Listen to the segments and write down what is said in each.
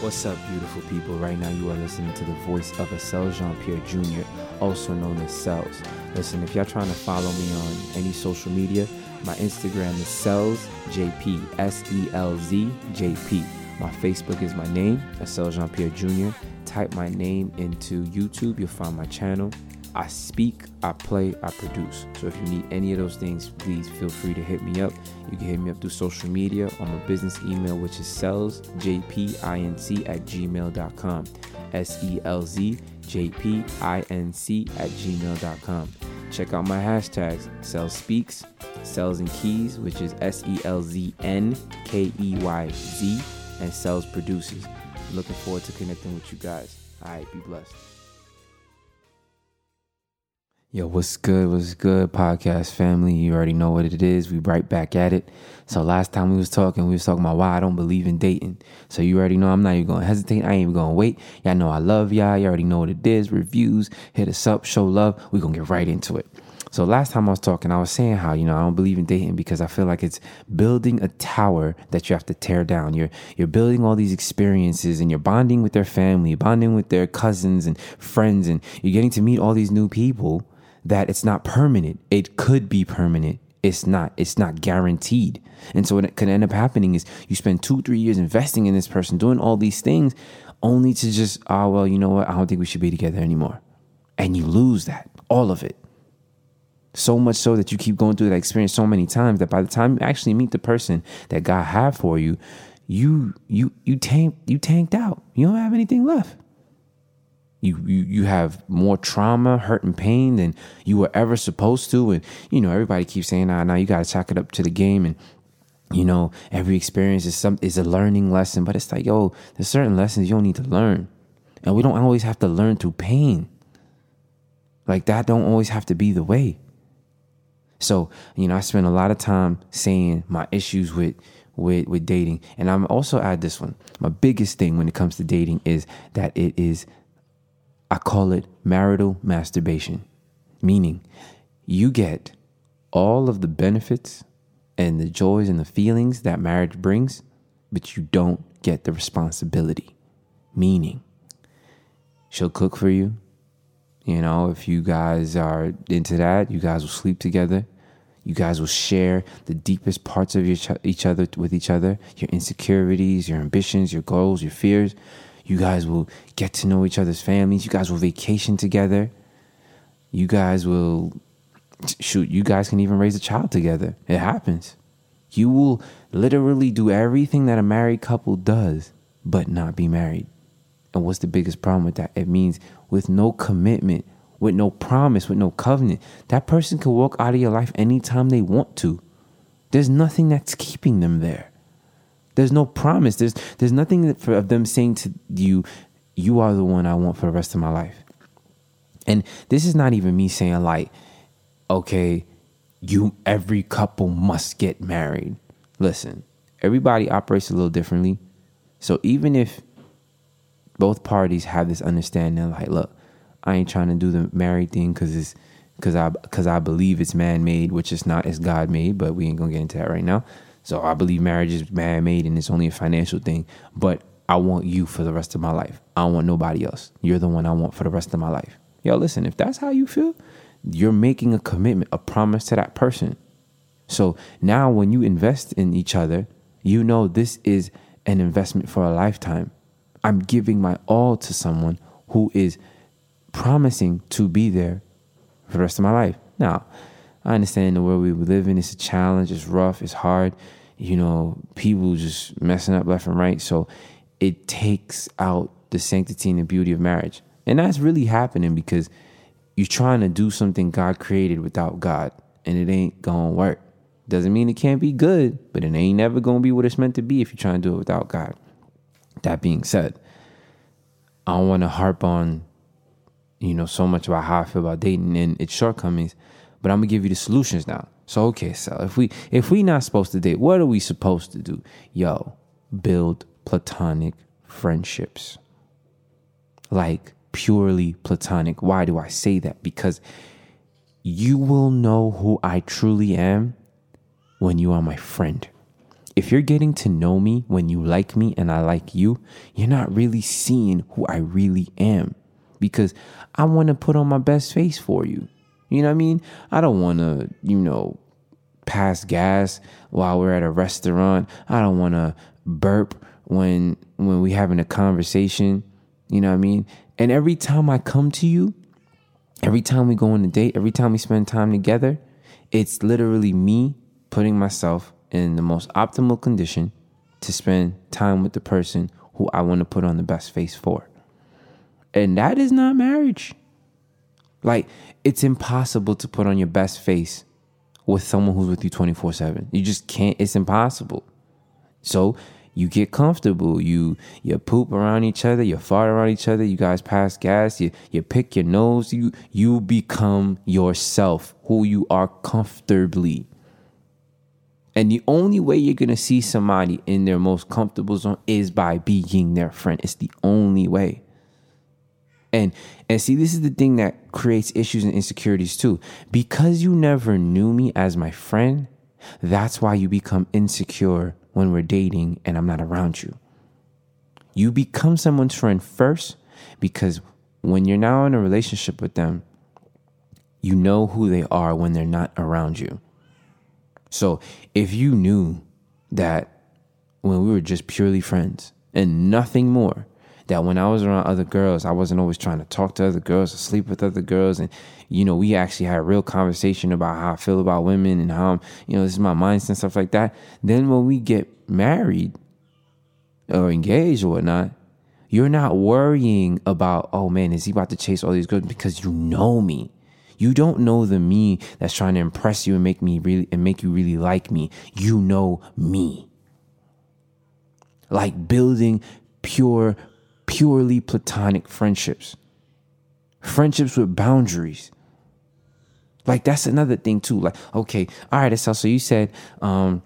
What's up, beautiful people? Right now, you are listening to the voice of Acel Jean Pierre Jr., also known as Selz. Listen, if y'all trying to follow me on any social media, my Instagram is Selz JP, S E L Z J P. My Facebook is my name, Acel Jean Pierre Jr. Type my name into YouTube, you'll find my channel. I speak, I play, I produce. So if you need any of those things, please feel free to hit me up. You can hit me up through social media on my business email, which is selzjpinc at gmail.com. S E L Z J P I N C at gmail.com. Check out my hashtags, Selz Speaks, Selz and Keys, which is S E L Z N K E Y Z, and Selz Produces. Looking forward to connecting with you guys. All right, be blessed. Yo, what's good? What's good, podcast family? You already know what it is. We right back at it. So last time we was talking, we was talking about why I don't believe in dating. So you already know I'm not even gonna hesitate. I ain't even gonna wait. Y'all know I love y'all. You already know what it is. Reviews, hit us up, show love. We gonna get right into it. So last time I was talking, I was saying how you know I don't believe in dating because I feel like it's building a tower that you have to tear down. You're you're building all these experiences and you're bonding with their family, bonding with their cousins and friends, and you're getting to meet all these new people that it's not permanent. It could be permanent. It's not. It's not guaranteed. And so what can end up happening is you spend two, three years investing in this person, doing all these things, only to just, oh, well, you know what? I don't think we should be together anymore. And you lose that, all of it. So much so that you keep going through that experience so many times that by the time you actually meet the person that God had for you, you you you tank you tanked out. You don't have anything left. You, you you have more trauma, hurt, and pain than you were ever supposed to. And you know, everybody keeps saying, "Nah, now you got to chalk it up to the game." And you know, every experience is some is a learning lesson. But it's like, yo, there's certain lessons you don't need to learn, and we don't always have to learn through pain. Like that don't always have to be the way. So you know, I spend a lot of time saying my issues with with with dating, and I'm also add this one. My biggest thing when it comes to dating is that it is I call it marital masturbation, meaning you get all of the benefits and the joys and the feelings that marriage brings, but you don't get the responsibility. Meaning, she'll cook for you. You know, if you guys are into that, you guys will sleep together. You guys will share the deepest parts of each other with each other, your insecurities, your ambitions, your goals, your fears. You guys will get to know each other's families. You guys will vacation together. You guys will shoot, you guys can even raise a child together. It happens. You will literally do everything that a married couple does, but not be married. And what's the biggest problem with that? It means with no commitment, with no promise, with no covenant, that person can walk out of your life anytime they want to. There's nothing that's keeping them there. There's no promise. There's there's nothing for, of them saying to you, "You are the one I want for the rest of my life." And this is not even me saying like, "Okay, you every couple must get married." Listen, everybody operates a little differently. So even if both parties have this understanding, like, look, I ain't trying to do the married thing because it's because I because I believe it's man made, which is not, it's God made. But we ain't gonna get into that right now. So I believe marriage is man made and it's only a financial thing. But I want you for the rest of my life. I don't want nobody else. You're the one I want for the rest of my life. Yo, listen, if that's how you feel, you're making a commitment, a promise to that person. So now when you invest in each other, you know this is an investment for a lifetime. I'm giving my all to someone who is promising to be there for the rest of my life. Now, I understand the world we live in it's a challenge, it's rough, it's hard. You know, people just messing up left and right. So it takes out the sanctity and the beauty of marriage. And that's really happening because you're trying to do something God created without God, and it ain't gonna work. Doesn't mean it can't be good, but it ain't never gonna be what it's meant to be if you're trying to do it without God. That being said, I don't want to harp on, you know, so much about how I feel about dating and its shortcomings but I'm gonna give you the solutions now. So okay, so if we if we not supposed to date, what are we supposed to do? Yo, build platonic friendships. Like purely platonic. Why do I say that? Because you will know who I truly am when you are my friend. if you're getting to know me when you like me and I like you, you're not really seeing who I really am because I want to put on my best face for you. You know what I mean? I don't want to, you know, pass gas while we're at a restaurant. I don't want to burp when when we having a conversation. You know what I mean? And every time I come to you, every time we go on a date, every time we spend time together, it's literally me putting myself in the most optimal condition to spend time with the person who I want to put on the best face for. And that is not marriage. Like, it's impossible to put on your best face with someone who's with you 24 7. You just can't, it's impossible. So, you get comfortable. You you poop around each other. You fart around each other. You guys pass gas. You you pick your nose. You you become yourself, who you are comfortably. And the only way you're gonna see somebody in their most comfortable zone is by being their friend. It's the only way. And and see, this is the thing that creates issues and insecurities too. Because you never knew me as my friend, that's why you become insecure when we're dating and I'm not around you. You become someone's friend first because when you're now in a relationship with them, you know who they are when they're not around you. So if you knew that when we were just purely friends and nothing more, that when I was around other girls, I wasn't always trying to talk to other girls or sleep with other girls. And, you know, we actually had a real conversation about how I feel about women and how, I'm, you know, this is my mindset and stuff like that. Then when we get married or engaged or whatnot, you're not worrying about, oh man, is he about to chase all these girls? Because you know me. You don't know the me that's trying to impress you and make me really and make you really like me. You know me. Like building pure purely platonic friendships, friendships with boundaries. Like that's another thing too. Like, okay, all right, so so you said, um,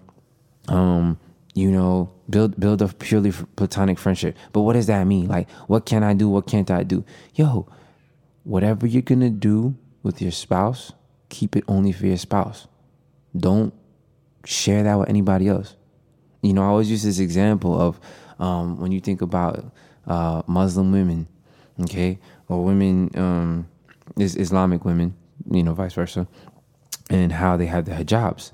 um, you know, build build a purely platonic friendship. But what does that mean? Like, what can I do? What can't I do? Yo, whatever you're gonna do with your spouse, keep it only for your spouse. Don't share that with anybody else. You know, I always use this example of um, when you think about uh, Muslim women, okay, or women, um, is Islamic women, you know, vice versa, and how they have the hijabs.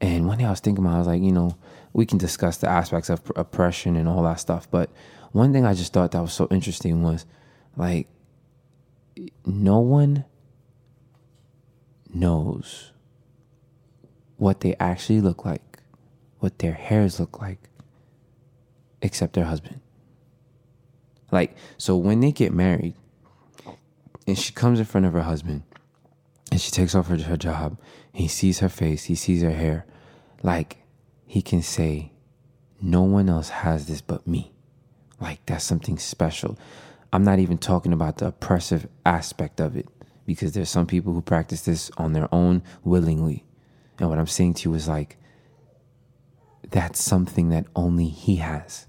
And one day I was thinking about, I was like, you know, we can discuss the aspects of oppression and all that stuff, but one thing I just thought that was so interesting was like, no one knows what they actually look like, what their hairs look like, except their husband. Like, so when they get married and she comes in front of her husband and she takes off her, her hijab, he sees her face, he sees her hair, like, he can say, No one else has this but me. Like, that's something special. I'm not even talking about the oppressive aspect of it because there's some people who practice this on their own willingly. And what I'm saying to you is like, that's something that only he has.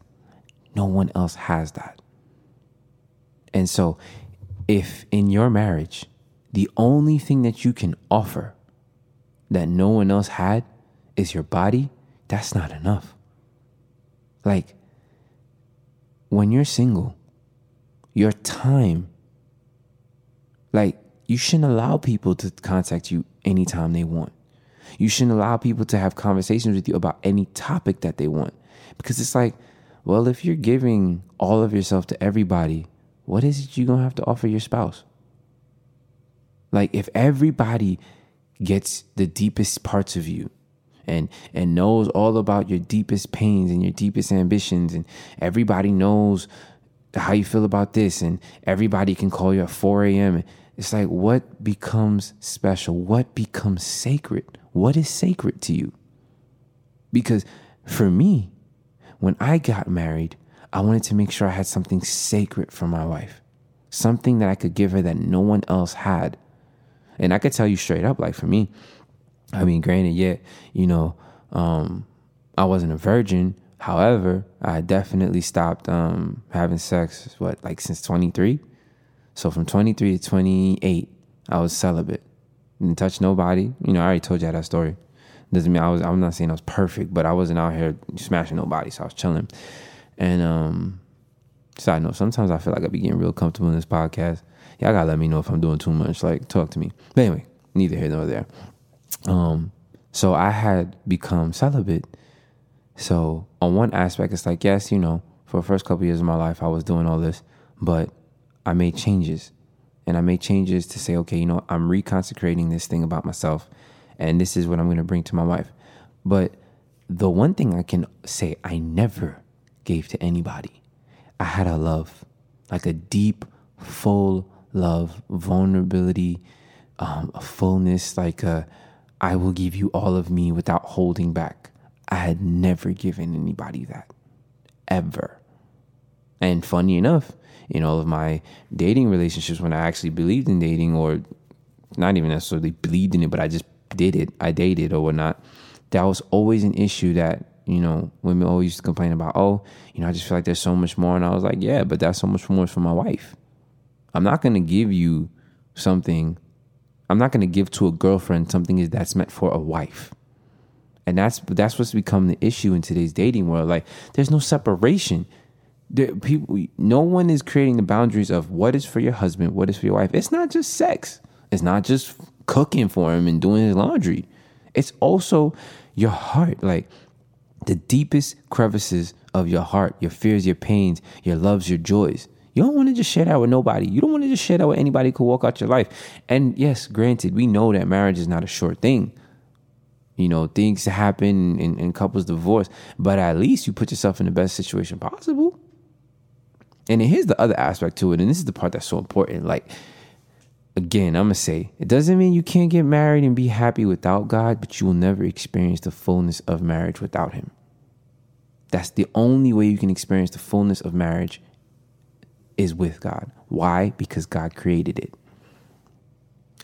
No one else has that. And so, if in your marriage, the only thing that you can offer that no one else had is your body, that's not enough. Like, when you're single, your time, like, you shouldn't allow people to contact you anytime they want. You shouldn't allow people to have conversations with you about any topic that they want. Because it's like, well, if you're giving all of yourself to everybody what is it you're going to have to offer your spouse? Like, if everybody gets the deepest parts of you, and and knows all about your deepest pains and your deepest ambitions and everybody knows how you feel about this and everybody can call you at 4 a.m it's like what becomes special? What becomes sacred? What is sacred to you? Because for me when i got married I wanted to make sure I had something sacred for my wife, something that I could give her that no one else had. And I could tell you straight up, like for me, I mean, granted, yet, you know, um, I wasn't a virgin. However, I definitely stopped um, having sex, what, like since 23? So from 23 to 28, I was celibate. Didn't touch nobody. You know, I already told you that story. Doesn't mean I was. I'm not saying I was perfect, but I wasn't out here smashing nobody. So I was chilling. And um, side note, sometimes I feel like I be getting real comfortable in this podcast. Y'all gotta let me know if I'm doing too much. Like, talk to me. But anyway, neither here nor there. Um, so I had become celibate. So on one aspect, it's like, yes, you know, for the first couple years of my life, I was doing all this, but I made changes. And I made changes to say, okay, you know, I'm reconsecrating this thing about myself, and this is what I'm to bring to my wife. But the one thing I can say I never gave to anybody, I had a love, like a deep, full love, vulnerability, um, a fullness, like a, I will give you all of me without holding back. I had never given anybody that, ever. And funny enough, in all of my dating relationships, when I actually believed in dating, or not even necessarily believed in it, but I just did it, I dated or whatnot, that was always an issue that, you know, women always complain about, oh, you know, I just feel like there's so much more. And I was like, yeah, but that's so much more for my wife. I'm not going to give you something, I'm not going to give to a girlfriend something that's meant for a wife. And that's that's what's become the issue in today's dating world. Like, there's no separation there, people, no one is creating the boundaries of what is for your husband, what is for your wife. It's not just sex. It's not just cooking for him and doing his laundry. It's also your heart, like the deepest crevices of your heart, your fears, your pains, your loves, your joys. You don't want to just share that with nobody. You don't want to just share that with anybody who could walk out your life. And yes, granted, we know that marriage is not a short thing. You know, things happen and couples divorce, but at least you put yourself in the best situation possible. And here's the other aspect to it, and this is the part that's so important. Like, again, I'm gonna say it doesn't mean you can't get married and be happy without God, but you will never experience the fullness of marriage without Him. That's the only way you can experience the fullness of marriage is with God. Why? Because God created it.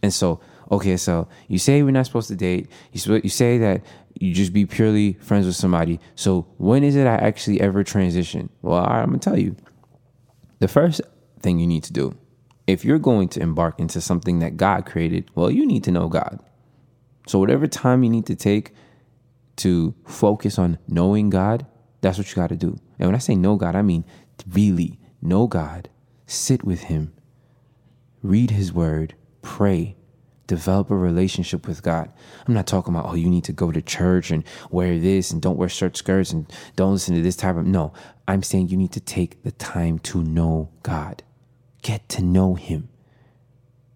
And so, okay, so you say we're not supposed to date. You you say that you just be purely friends with somebody. So when is it I actually ever transition? Well, I'm gonna tell you. The first thing you need to do, if you're going to embark into something that God created, well, you need to know God. So, whatever time you need to take to focus on knowing God, that's what you got to do. And when I say know God, I mean really know God, sit with Him, read His Word, pray, develop a relationship with God. I'm not talking about, oh, you need to go to church and wear this and don't wear short skirts and don't listen to this type of. No, I'm saying you need to take the time to know God, get to know Him.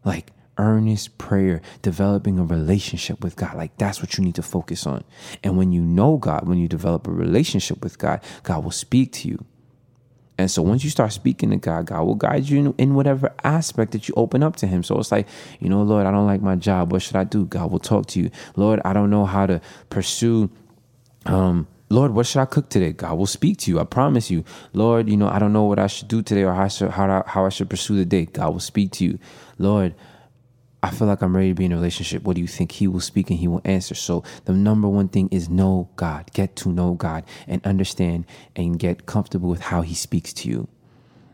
Like earnest prayer, developing a relationship with God. Like that's what you need to focus on. And when you know God, when you develop a relationship with God, God will speak to you. And so once you start speaking to God, God will guide you in, whatever aspect that you open up to Him. So it's like, you know, Lord, I don't like my job. What should I do? God will talk to you. Lord, I don't know how to pursue. Um, Lord, what should I cook today? God will speak to you. I promise you. Lord, you know, I don't know what I should do today or how I should, how, how I should pursue the day. God will speak to you. Lord, I feel like I'm ready to be in a relationship. What do you think? He will speak and he will answer. So the number one thing is know God, get to know God and understand and get comfortable with how he speaks to you.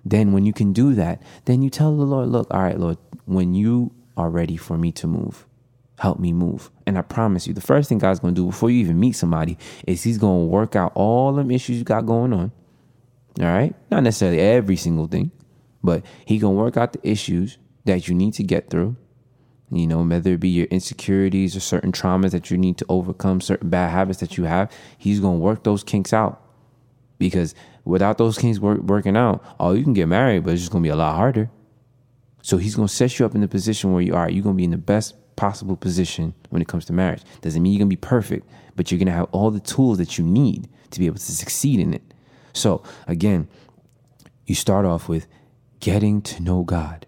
Then when you can do that, then you tell the Lord, look, all right, Lord, when you are ready for me to move, help me move. And I promise you, the first thing God's gonna do before you even meet somebody is he's gonna work out all them issues you got going on. All right? Not necessarily every single thing, but he gonna work out the issues that you need to get through you know, whether it be your insecurities or certain traumas that you need to overcome, certain bad habits that you have, he's to work those kinks out. Because without those kinks work, working out, oh, you can get married, but it's just to be a lot harder. So he's to set you up in the position where you are. You're to be in the best possible position when it comes to marriage. Doesn't mean you're to be perfect, but you're to have all the tools that you need to be able to succeed in it. So again, you start off with getting to know God.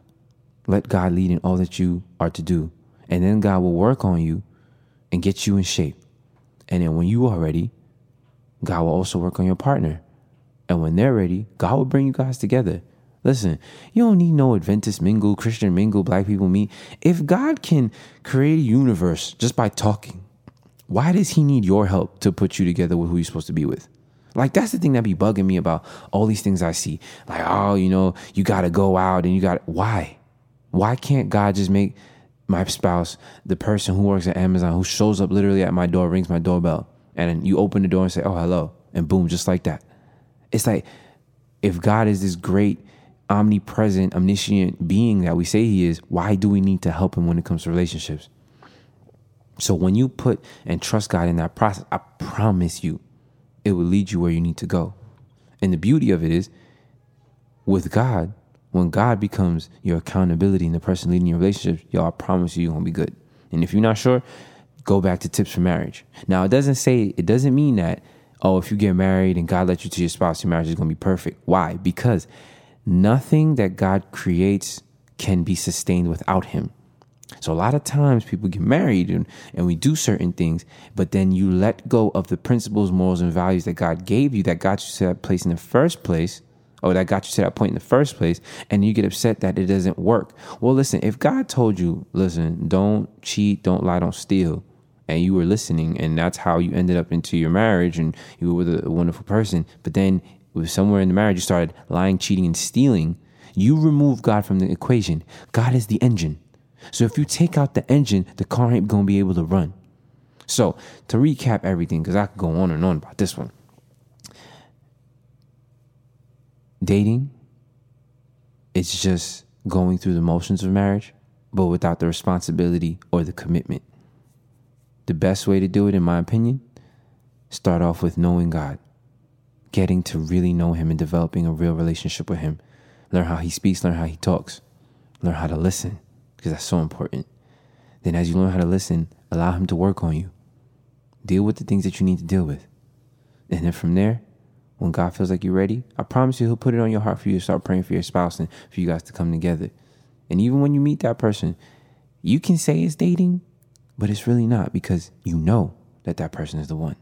Let God lead in all that you are to do. And then God will work on you and get you in shape. And then when you are ready, God will also work on your partner. And when they're ready, God will bring you guys together. Listen, you don't need no Adventist mingle, Christian mingle, black people meet. If God can create a universe just by talking, why does he need your help to put you together with who you're supposed to be with? Like that's the thing that be bugging me about all these things I see. Like, oh, you know, you gotta go out and you got why? Why can't God just make my spouse, the person who works at Amazon, who shows up literally at my door, rings my doorbell, and you open the door and say, "Oh, hello," and boom, just like that. It's like if God is this great, omnipresent, omniscient being that we say He is, why do we need to help Him when it comes to relationships? So when you put and trust God in that process, I promise you, it will lead you where you need to go. And the beauty of it is, with God, when God becomes your accountability and the person leading your relationship, y'all, I promise you, you're gonna be good. And if you're not sure, go back to tips for marriage. Now, it doesn't say, it doesn't mean that, oh, if you get married and God lets you to your spouse, your marriage is gonna be perfect. Why? Because nothing that God creates can be sustained without Him. So a lot of times people get married and, and we do certain things, but then you let go of the principles, morals, and values that God gave you that got you to that place in the first place, or that got you to that point in the first place, and you get upset that it doesn't work. Well, listen, if God told you, listen, don't cheat, don't lie, don't steal, and you were listening, and that's how you ended up into your marriage and you were with a wonderful person, but then somewhere in the marriage you started lying, cheating, and stealing, you remove God from the equation. God is the engine. So if you take out the engine, the car ain't gonna be able to run. So to recap everything, because I could go on and on about this one. Dating, it's just going through the motions of marriage, but without the responsibility or the commitment. The best way to do it, in my opinion, start off with knowing God, getting to really know Him and developing a real relationship with Him. Learn how He speaks, learn how He talks, learn how to listen because that's so important. Then, as you learn how to listen, allow Him to work on you. Deal with the things that you need to deal with. And then from there, when God feels like you're ready, I promise you, He'll put it on your heart for you to start praying for your spouse and for you guys to come together. And even when you meet that person, you can say it's dating, but it's really not because you know that that person is the one.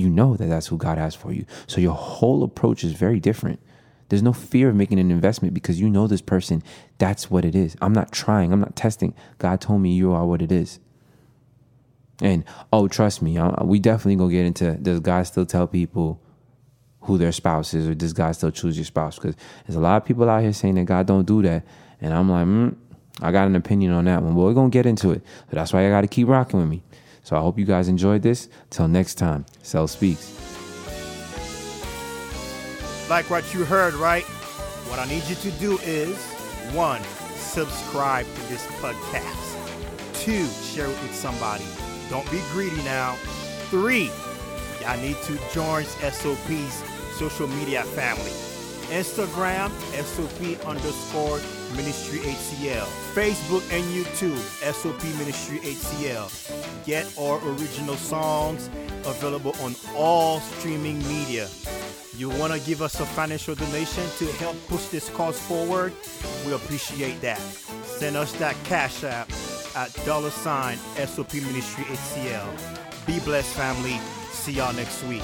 You know that that's who God has for you. So your whole approach is very different. There's no fear of making an investment because you know this person. That's what it is. I'm not trying. I'm not testing. God told me you are what it is. And oh, trust me, we definitely gonna get into. Does God still tell people who their spouse is, or does God still choose your spouse? Because there's a lot of people out here saying that God don't do that, and I'm like, mm, I got an opinion on that one. But we're gonna get into it. So that's why I got to keep rocking with me. So I hope you guys enjoyed this. Till next time, Selz speaks like what you heard, right? What I need you to do is one, subscribe to this podcast. Two, share it with somebody. Don't be greedy now. Three, I need to join SOP's social media family. Instagram, SOP underscore Ministry HCL. Facebook and YouTube, SOP Ministry HCL. Get our original songs available on all streaming media. You want to give us a financial donation to help push this cause forward? We appreciate that. Send us that cash app at dollar sign SOP Ministry HCL. Be blessed, family. See y'all next week.